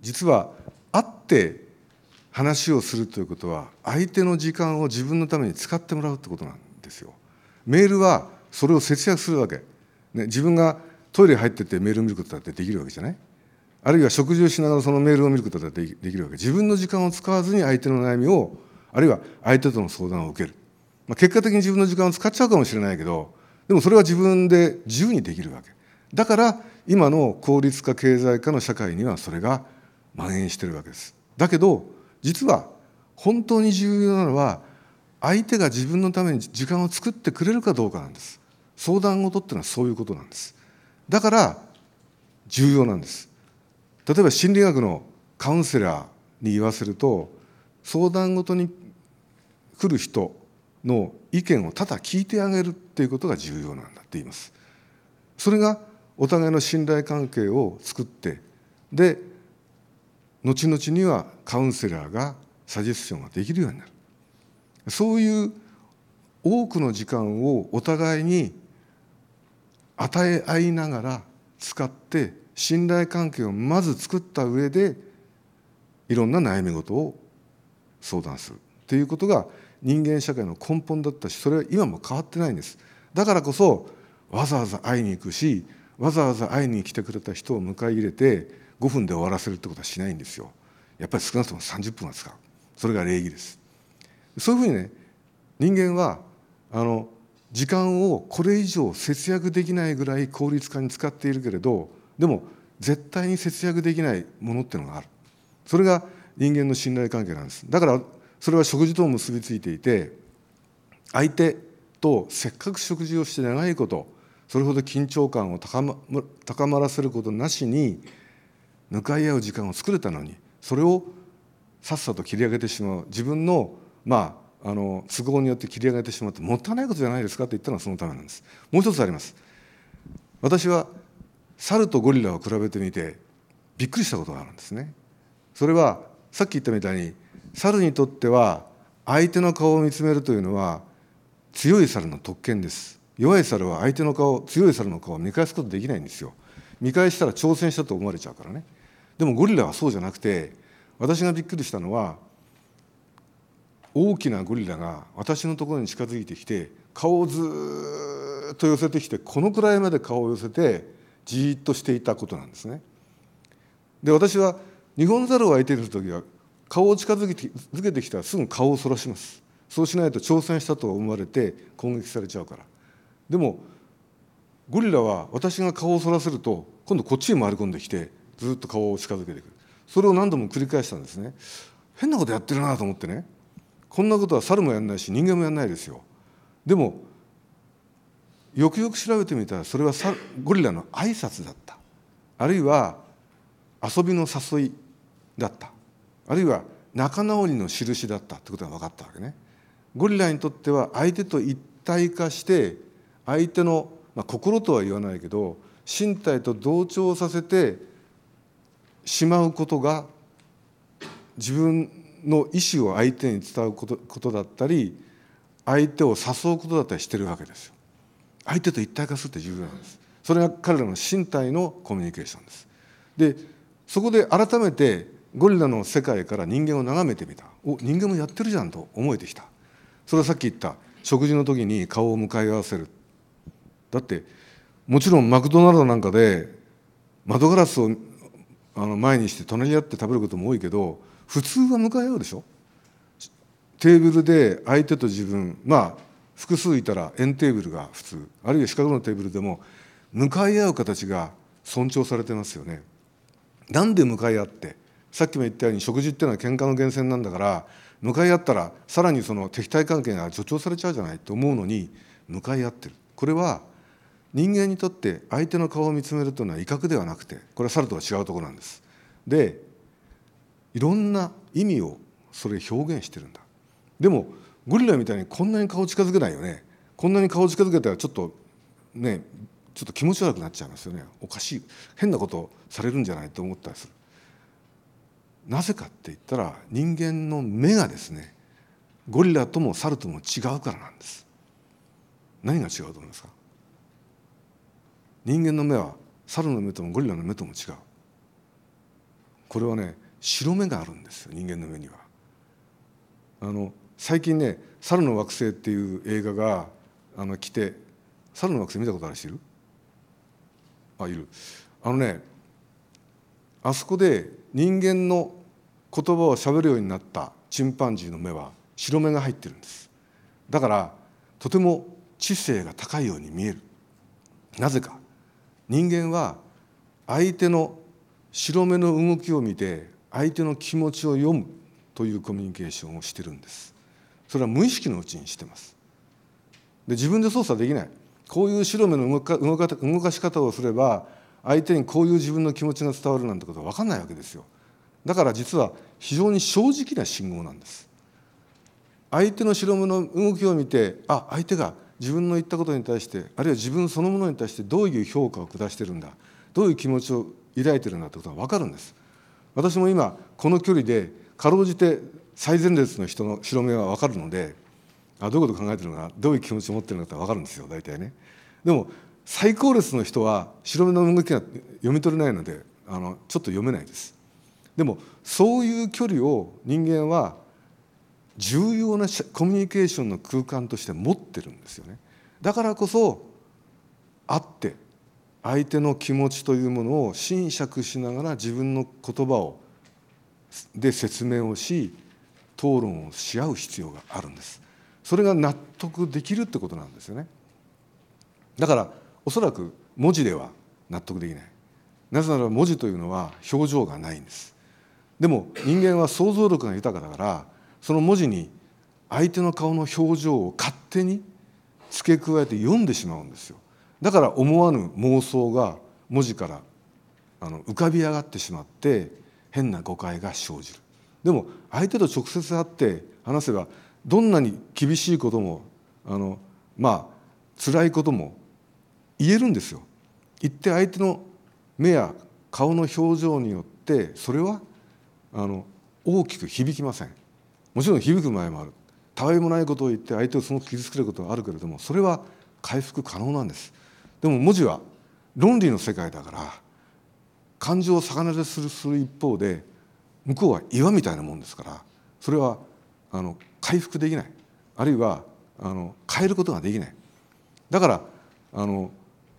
実は会って話をするということは相手の時間を自分のために使ってもらうってことなんですよ。メールはそれを節約するわけ、ね、自分がトイレ入っててメールを見ることだってできるわけじゃない？あるいは食事をしながらそのメールを見ることだってできるわけ。自分の時間を使わずに相手の悩みをあるいは相手との相談を受ける、まあ、結果的に自分の時間を使っちゃうかもしれないけどでもそれは自分で自由にできるわけ。だから今の効率化経済化の社会にはそれが蔓延してるわけです。だけど実は本当に重要なのは相手が自分のために時間を作ってくれるかどうかなんです。相談事っていうのはそういうことなんです。だから重要なんです。例えば心理学のカウンセラーに言わせると相談事に来る人の意見をただ聞いてあげるっていうことが重要なんだって言います。それがお互いの信頼関係を作ってで後々にはカウンセラーがサジェスションができるようになる。そういう多くの時間をお互いに与え合いながら使って信頼関係をまず作った上でいろんな悩み事を相談するということが人間社会の根本だったしそれは今も変わってないんです。だからこそわざわざ会いに行くしわざわざ会いに来てくれた人を迎え入れて5分で終わらせるってことはしないんですよ。やっぱり少なくとも30分は使う。それが礼儀です。そういうふうにね人間はあの時間をこれ以上節約できないぐらい効率化に使っているけれどでも絶対に節約できないものっていうのがある。それが人間の信頼関係なんです。だからそれは食事とも結びついていて相手とせっかく食事をして長いことそれほど緊張感を高ま高まらせることなしに向かい合う時間を作れたのにそれをさっさと切り上げてしまう。自分のまああの都合によって切り上げてしまってもったいないことじゃないですかって言ったのはそのためなんです。もう一つあります。私は猿とゴリラを比べてみてびっくりしたことがあるんですね。それはさっき言ったみたいに猿にとっては相手の顔を見つめるというのは強い猿の特権です。弱い猿は相手の顔強い猿の顔を見返すことできないんですよ。見返したら挑戦したと思われちゃうからね。でもゴリラはそうじゃなくて私がびっくりしたのは大きなゴリラが私のところに近づいてきて顔をずっと寄せてきてこのくらいまで顔を寄せてじっとしていたことなんですね。で私は日本猿を相手にする時は顔を近づけてきたらすぐ顔をそらしますそうしないと挑戦したと思われて攻撃されちゃうからでもゴリラは私が顔をそらせると今度こっちに回り込んできてずっと顔を近づけてくる。それを何度も繰り返したんですね。変なことやってるなと思ってね。こんなことは猿もやんないし人間もやんないですよ。でもよくよく調べてみたらそれはゴリラの挨拶だった。あるいは遊びの誘いだった。あるいは仲直りの印だった。ってことが分かったわけね。ゴリラにとっては相手と一体化して相手の、まあ、心とは言わないけど身体と同調させてしまうことが自分の意思を相手に伝うことだったり相手を誘うことだったりしてるわけですよ。相手と一体化するって重要なんです。それが彼らの身体のコミュニケーションです。でそこで改めてゴリラの世界から人間を眺めてみたお人間もやってるじゃんと思えてきたそれはさっき言った食事の時に顔を向かい合わせるだってもちろんマクドナルドなんかで窓ガラスをあの前にして隣り合って食べることも多いけど普通は向かい合うでしょ？テーブルで相手と自分まあ複数いたら円テーブルが普通。あるいは四角のテーブルでも向かい合う形が尊重されてますよね。なんで向かい合って？さっきも言ったように食事っていうのは喧嘩の源泉なんだから向かい合ったらさらにその敵対関係が助長されちゃうじゃないと思うのに向かい合ってる。これは人間にとって相手の顔を見つめるというのは威嚇ではなくてこれは猿とは違うところなんです。でいろんな意味をそれ表現してるんだ。でもゴリラみたいにこんなに顔近づけないよね。こんなに顔近づけたらちょっとねちょっと気持ち悪くなっちゃいますよね。おかしい。変なことされるんじゃないと思ったりする。なぜかって言ったら人間の目がですねゴリラとも猿とも違うからなんです。何が違うと思いますか？人間の目は猿の目ともゴリラの目とも違う。これはね白目があるんですよ人間の目には。あの最近ね「猿の惑星」っていう映画があの来て猿の惑星見たことある人いる？あいる。あのねあそこで人間の言葉をしゃべるようになったチンパンジーの目は白目が入ってるんです。だからとても知性が高いように見える。なぜか。人間は相手の白目の動きを見て相手の気持ちを読むというコミュニケーションをしてるんです。それは無意識のうちにしてます。で自分で操作できない。こういう白目の動か動か動かし方をすれば相手にこういう自分の気持ちが伝わるなんてことは分かんないわけですよ。だから実は非常に正直な信号なんです。相手の白目の動きを見てあ相手が自分の言ったことに対してあるいは自分そのものに対してどういう評価を下してるんだどういう気持ちを抱いてるんだってことが分かるんです。私も今この距離でかろうじて最前列の人の白目は分かるのであどういうこと考えてるのかどういう気持ちを持ってるのかって分かるんですよ大体ね。でも最高列の人は白目の動きが読み取れないのであのちょっと読めないです。でもそういう距離を人間は重要なコミュニケーションの空間として持ってるんですよね。だからこそ会って相手の気持ちというものを斟酌しながら自分の言葉をで説明をし討論をし合う必要があるんです。それが納得できるってことなんですよね。だからおそらく文字では納得できない。なぜなら文字というのは表情がないんです。でも人間は想像力が豊かだからその文字に相手の顔の表情を勝手に付け加えて読んでしまうんですよ。だから思わぬ妄想が文字からあの浮かび上がってしまって変な誤解が生じる。でも相手と直接会って話せばどんなに厳しいこともあのまあ辛いことも言えるんですよ。言って相手の目や顔の表情によってそれはあの大きく響きません。もちろん響く場合もある。たわいもないことを言って相手をすごく傷つけることがあるけれどもそれは回復可能なんです。でも文字は論理の世界だから感情を逆なでするする一方で向こうは岩みたいなもんですからそれはあの回復できない。あるいはあの変えることができない。だからあの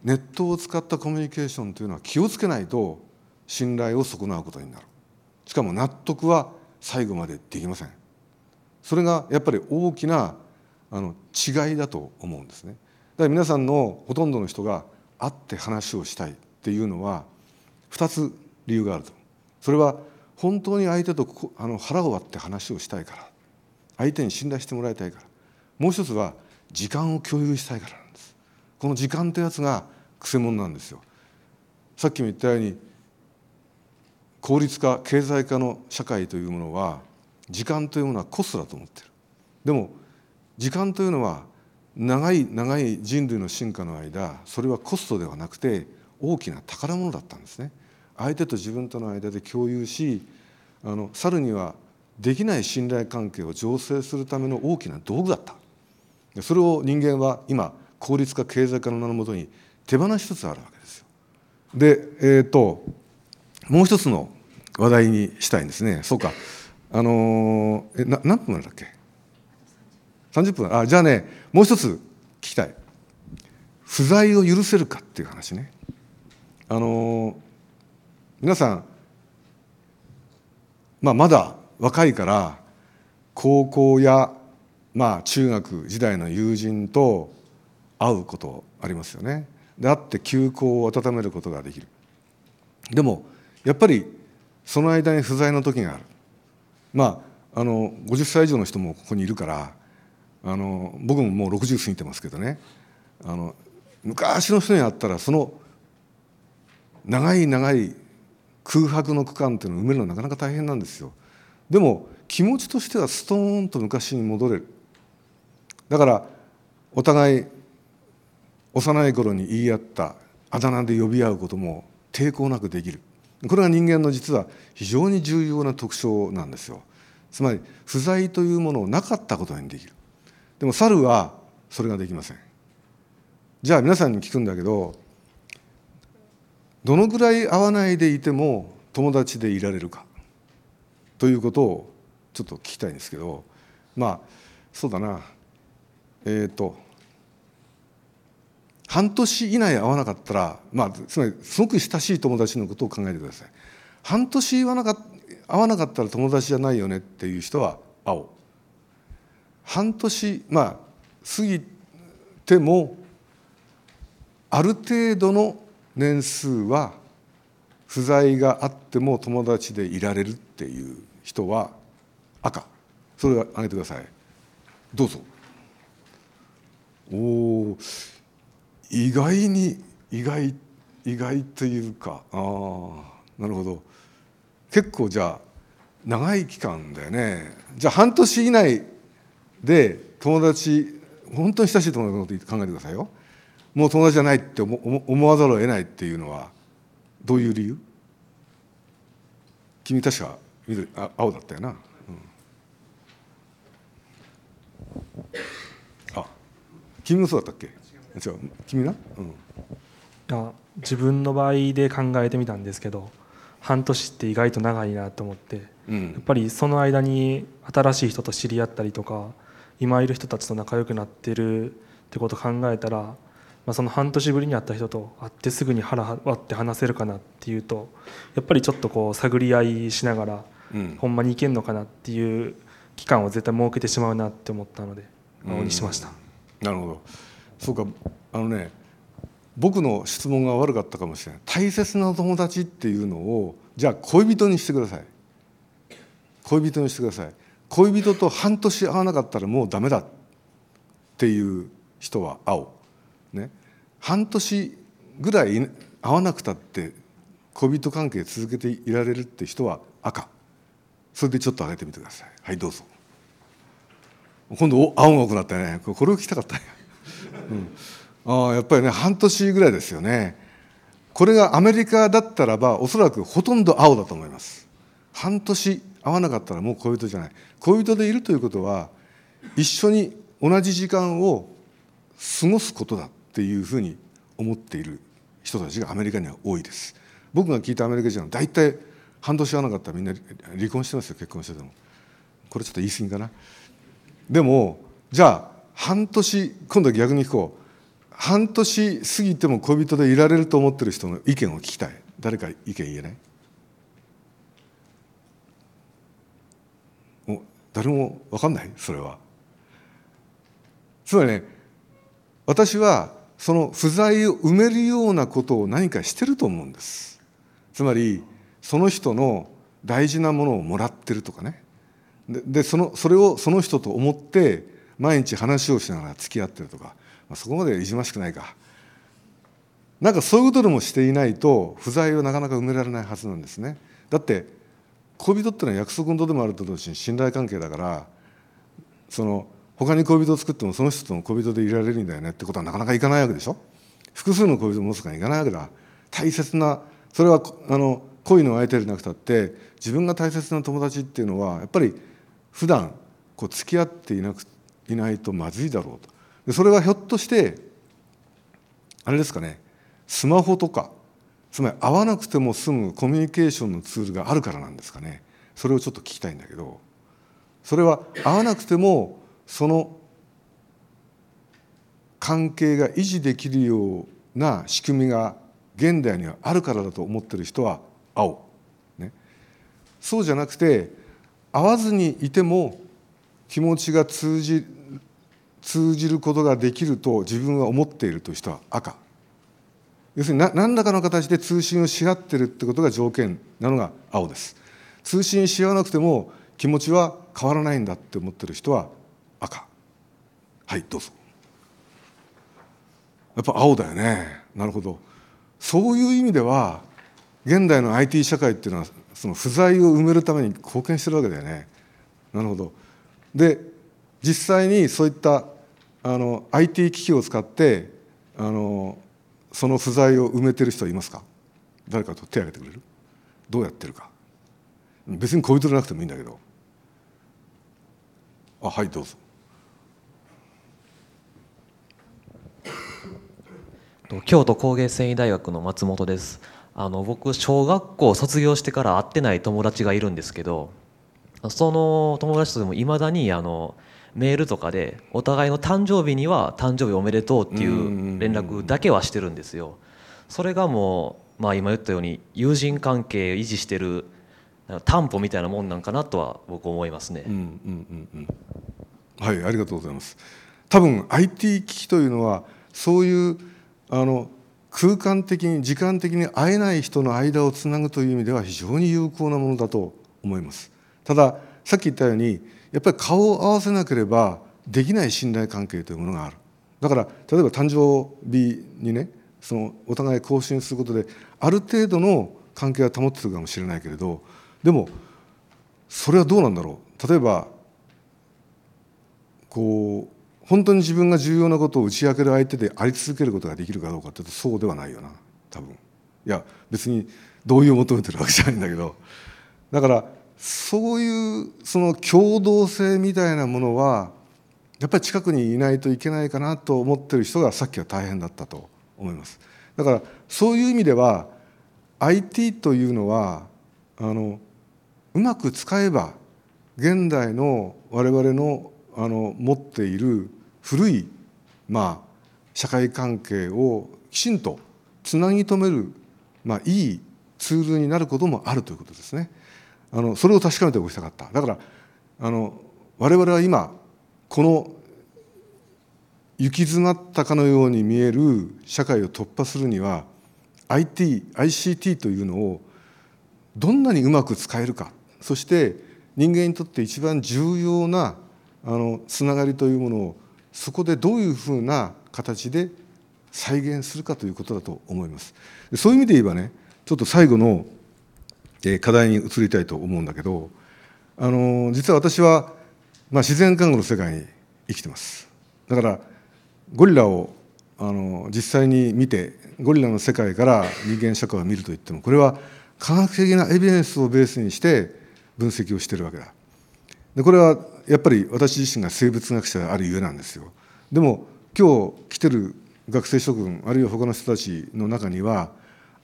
ネットを使ったコミュニケーションというのは気をつけないと信頼を損なうことになる。しかも納得は最後までできません。それがやっぱり大きなあの違いだと思うんですね。だから皆さんのほとんどの人が会って話をしたいっていうのは2つ理由があるとそれは本当に相手とあの腹を割って話をしたいから。相手に信頼してもらいたいから。もう一つは時間を共有したいからなんです。この時間ってやつがくせ者なんですよ。さっきも言ったように効率化経済化の社会というものは時間というものはコストだと思ってる。でも時間というのは長い長い人類の進化の間それはコストではなくて大きな宝物だったんですね。相手と自分との間で共有しあの猿にはできない信頼関係を醸成するための大きな道具だった。それを人間は今効率化経済化の名のもとに手放しつつあるわけですよ。で、えーと、もう一つの話題にしたいんですね。そうか。あのー、えな何分なんだっけ？30分。あじゃあねもう一つ聞きたい。不在を許せるかっていう話ね。あのー、皆さん、まあ、まだ若いから高校や、まあ、中学時代の友人と会うことありますよね。で会って休校を温めることができる。でもやっぱりその間に不在の時がある。まああの50歳以上の人もここにいるからあの僕ももう60過ぎてますけどねあの昔の人に会ったらその長い長い空白の区間っていうのを埋めるのはなかなか大変なんですよ。でも気持ちとしてはストーンと昔に戻れる。だからお互い幼い頃に言い合ったあだ名で呼び合うことも抵抗なくできる。これが人間の実は非常に重要な特徴なんですよ。つまり不在というものをなかったことにできる。でも猿はそれができません。じゃあ皆さんに聞くんだけどどのぐらい会わないでいても友達でいられるかということをちょっと聞きたいんですけどまあそうだなえっ、ー、と半年以内会わなかったらまあつまりすごく親しい友達のことを考えてください。半年会わなか会わなかったら友達じゃないよねっていう人は会おう。半年まあ過ぎてもある程度の年数は不在があっても友達でいられるっていう人は赤。それを挙げてください。どうぞ。おお意外に意外意外というかああなるほど。結構じゃあ長い期間だよね。じゃあ半年以内で友達本当に親しい友達のこと考えてくださいよ。もう友達じゃないって思思わざるを得ないっていうのはどういう理由？君確か緑あ青だったよな、うん、あ君もそうだったっけ？違う。君な、うん、あ自分の場合で考えてみたんですけど半年って意外と長いなと思って、うん、やっぱりその間に新しい人と知り合ったりとか今いる人たちと仲良くなってるってことを考えたら、まあ、その半年ぶりに会った人と会ってすぐに腹割って話せるかなっていうとやっぱりちょっとこう探り合いしながら、うん、ほんまにいけんのかなっていう期間を絶対設けてしまうなって思ったので青にしました。なるほどそうかあのね僕の質問が悪かったかもしれない。大切な友達っていうのをじゃあ恋人にしてください。恋人にしてください。恋人と半年会わなかったらもうダメだっていう人は青ね。半年ぐらい会わなくたって恋人関係続けていられるって人は赤。それでちょっと上げてみてください。はいどうぞ。今度青が多くなったね。これを聞きたかったうん、あやっぱりね半年ぐらいですよね。これがアメリカだったらばおそらくほとんど青だと思います。半年会わなかったらもう恋人じゃない。恋人でいるということは一緒に同じ時間を過ごすことだっていうふうに思っている人たちがアメリカには多いです。僕が聞いたアメリカ人は大体半年会わなかったらみんな離婚してますよ結婚してても。これちょっと言い過ぎかな。でもじゃあ半年今度は逆に聞こう。半年過ぎても恋人でいられると思ってる人の意見を聞きたい。誰か意見言えない？誰も分かんない？それは。つまりね私はその不在を埋めるようなことを何かしてると思うんです。つまりその人の大事なものをもらってるとかね。でそのそれをその人と思って毎日話をしながら付き合ってるとか、まあ、そこまでいじましくないか。なんかそういうことでもしていないと不在をなかなか埋められないはずなんですね。だって恋人ってのは約束事でもあると同時に信頼関係だからその他に恋人を作ってもその人とも恋人でいられるんだよねってことはなかなかいかないわけでしょ。複数の恋人を持つからいかないわけだ。大切なそれはあの恋の相手でなくたって自分が大切な友達っていうのはやっぱり普段こう付き合っていなくいないとまずいだろうと。でそれはひょっとしてあれですかねスマホとかつまり会わなくても済むコミュニケーションのツールがあるからなんですかね。それをちょっと聞きたいんだけどそれは会わなくてもその関係が維持できるような仕組みが現代にはあるからだと思ってる人は青、ね、そうじゃなくて会わずにいても気持ちが通じ通じることができると自分は思っているという人は赤。要するに何らかの形で通信をし合ってるってことが条件なのが青です。通信し合わなくても気持ちは変わらないんだって思ってる人は赤。はいどうぞ。やっぱ青だよね。なるほど。そういう意味では現代の IT 社会っていうのはその不在を埋めるために貢献してるわけだよね。なるほど。で実際にそういったあの IT 機器を使ってあのその不在を埋めてる人はいますか？誰かと手を挙げてくれる？どうやってるか？別に恋人じゃなくてもいいんだけど。あはいどうぞ。京都工芸繊維大学の松本です。あの僕小学校卒業してから会ってない友達がいるんですけどその友達とでもいまだにあのメールとかでお互いの誕生日には誕生日おめでとうっていう連絡だけはしてるんですよ。それがもう、まあ、今言ったように友人関係を維持してる担保みたいなもんなんかなとは僕思いますね。うんうんうんうん、はいありがとうございます。多分 IT 機器というのはそういうあの空間的に時間的に会えない人の間をつなぐという意味では非常に有効なものだと思います。たださっき言ったようにやっぱり顔を合わせなければできない信頼関係というものがある。だから例えば誕生日にねそのお互い更新することである程度の関係は保ってるかもしれないけれどでもそれはどうなんだろう。例えばこう本当に自分が重要なことを打ち明ける相手であり続けることができるかどうかっていうとそうではないよな。多分。いや別に同意を求めてるわけじゃないんだけど。だからそういうその共同性みたいなものはやっぱり近くにいないといけないかなと思ってる人がさっきは大変だったと思います。だからそういう意味では IT というのはあのうまく使えば現代の我々のあの持っている古いまあ社会関係をきちんとつなぎ止める、まあ、いいツールになることもあるということですね。あのそれを確かめておきたかっただからあの我々は今この行き詰まったかのように見える社会を突破するには IT、ICT というのをどんなにうまく使えるかそして人間にとって一番重要なあのつながりというものをそこでどういうふうな形で再現するかということだと思います。そういう意味で言えばねちょっと最後の課題に移りたいと思うんだけどあの実は私は、まあ、自然看護の世界に生きてます。だからゴリラをあの実際に見てゴリラの世界から人間社会を見るといってもこれは科学的なエビデンスをベースにして分析をしてるわけだ。でこれはやっぱり私自身が生物学者であるゆえなんですよ。でも今日来てる学生諸君あるいは他の人たちの中には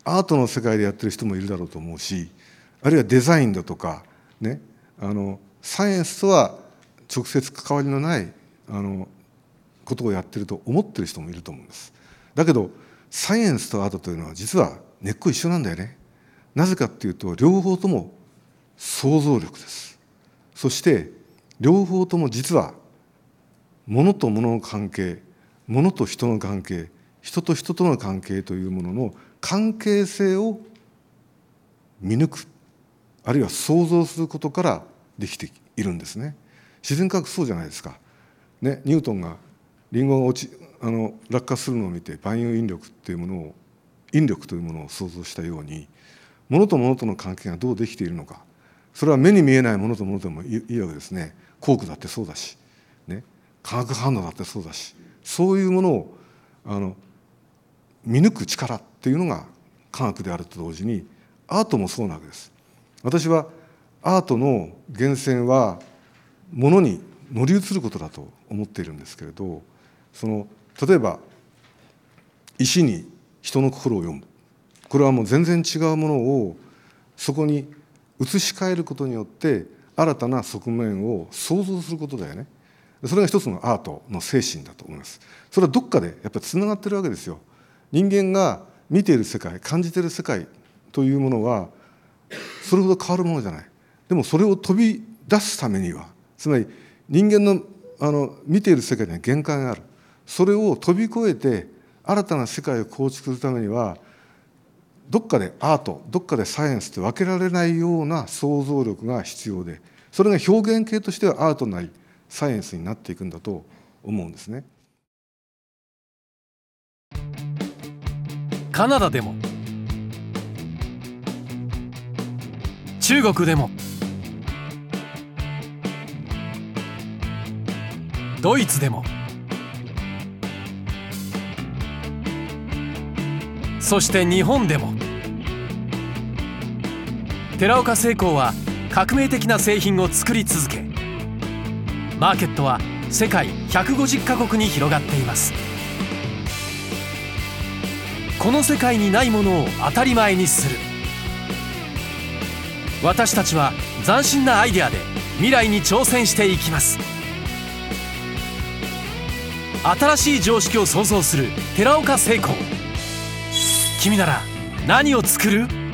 アートの世界でやってる人もいるだろうと思うしあるいはデザインだとか、ね、あのサイエンスとは直接関わりのないあのことをやってると思ってる人もいると思うんです。だけどサイエンスとアートというのは実は根っこ一緒なんだよね。なぜかっていうと両方とも想像力です。そして両方とも実は物と物の関係物と人の関係人と人との関係というものの関係性を見抜くあるいは想像することからできているんですね。自然科学そうじゃないですか、ね、ニュートンがリンゴが落ちあの落下するのを見て万有引力っていうものを引力というものを想像したように物と物との関係がどうできているのか。それは目に見えないものと物でもいいわけですね。工具だってそうだし、ね、化学反応だってそうだし。そういうものをあの見抜く力っていうのが科学であると同時にアートもそうなわけです。私はアートの源泉はものに乗り移ることだと思っているんですけれどその例えば石に人の心を読む。これはもう全然違うものをそこに移し替えることによって新たな側面を想像することだよね。それが一つのアートの精神だと思います。それはどっかでやっぱりつながってるわけですよ。人間が見ている世界感じている世界というものはそれほど変わるものじゃないでもそれを飛び出すためにはつまり人間のあの見ている世界には限界があるそれを飛び越えて新たな世界を構築するためにはどっかでアートどっかでサイエンスって分けられないような想像力が必要でそれが表現系としてはアートなりサイエンスになっていくんだと思うんですね。カナダでも中国でも。ドイツでも。そして日本でも。寺岡製鋼は革命的な製品を作り続けマーケットは世界150カ国に広がっています。この世界にないものを当たり前にする。私たちは斬新なアイデアで未来に挑戦していきます。新しい常識を創造する寺岡成功君なら何を作る？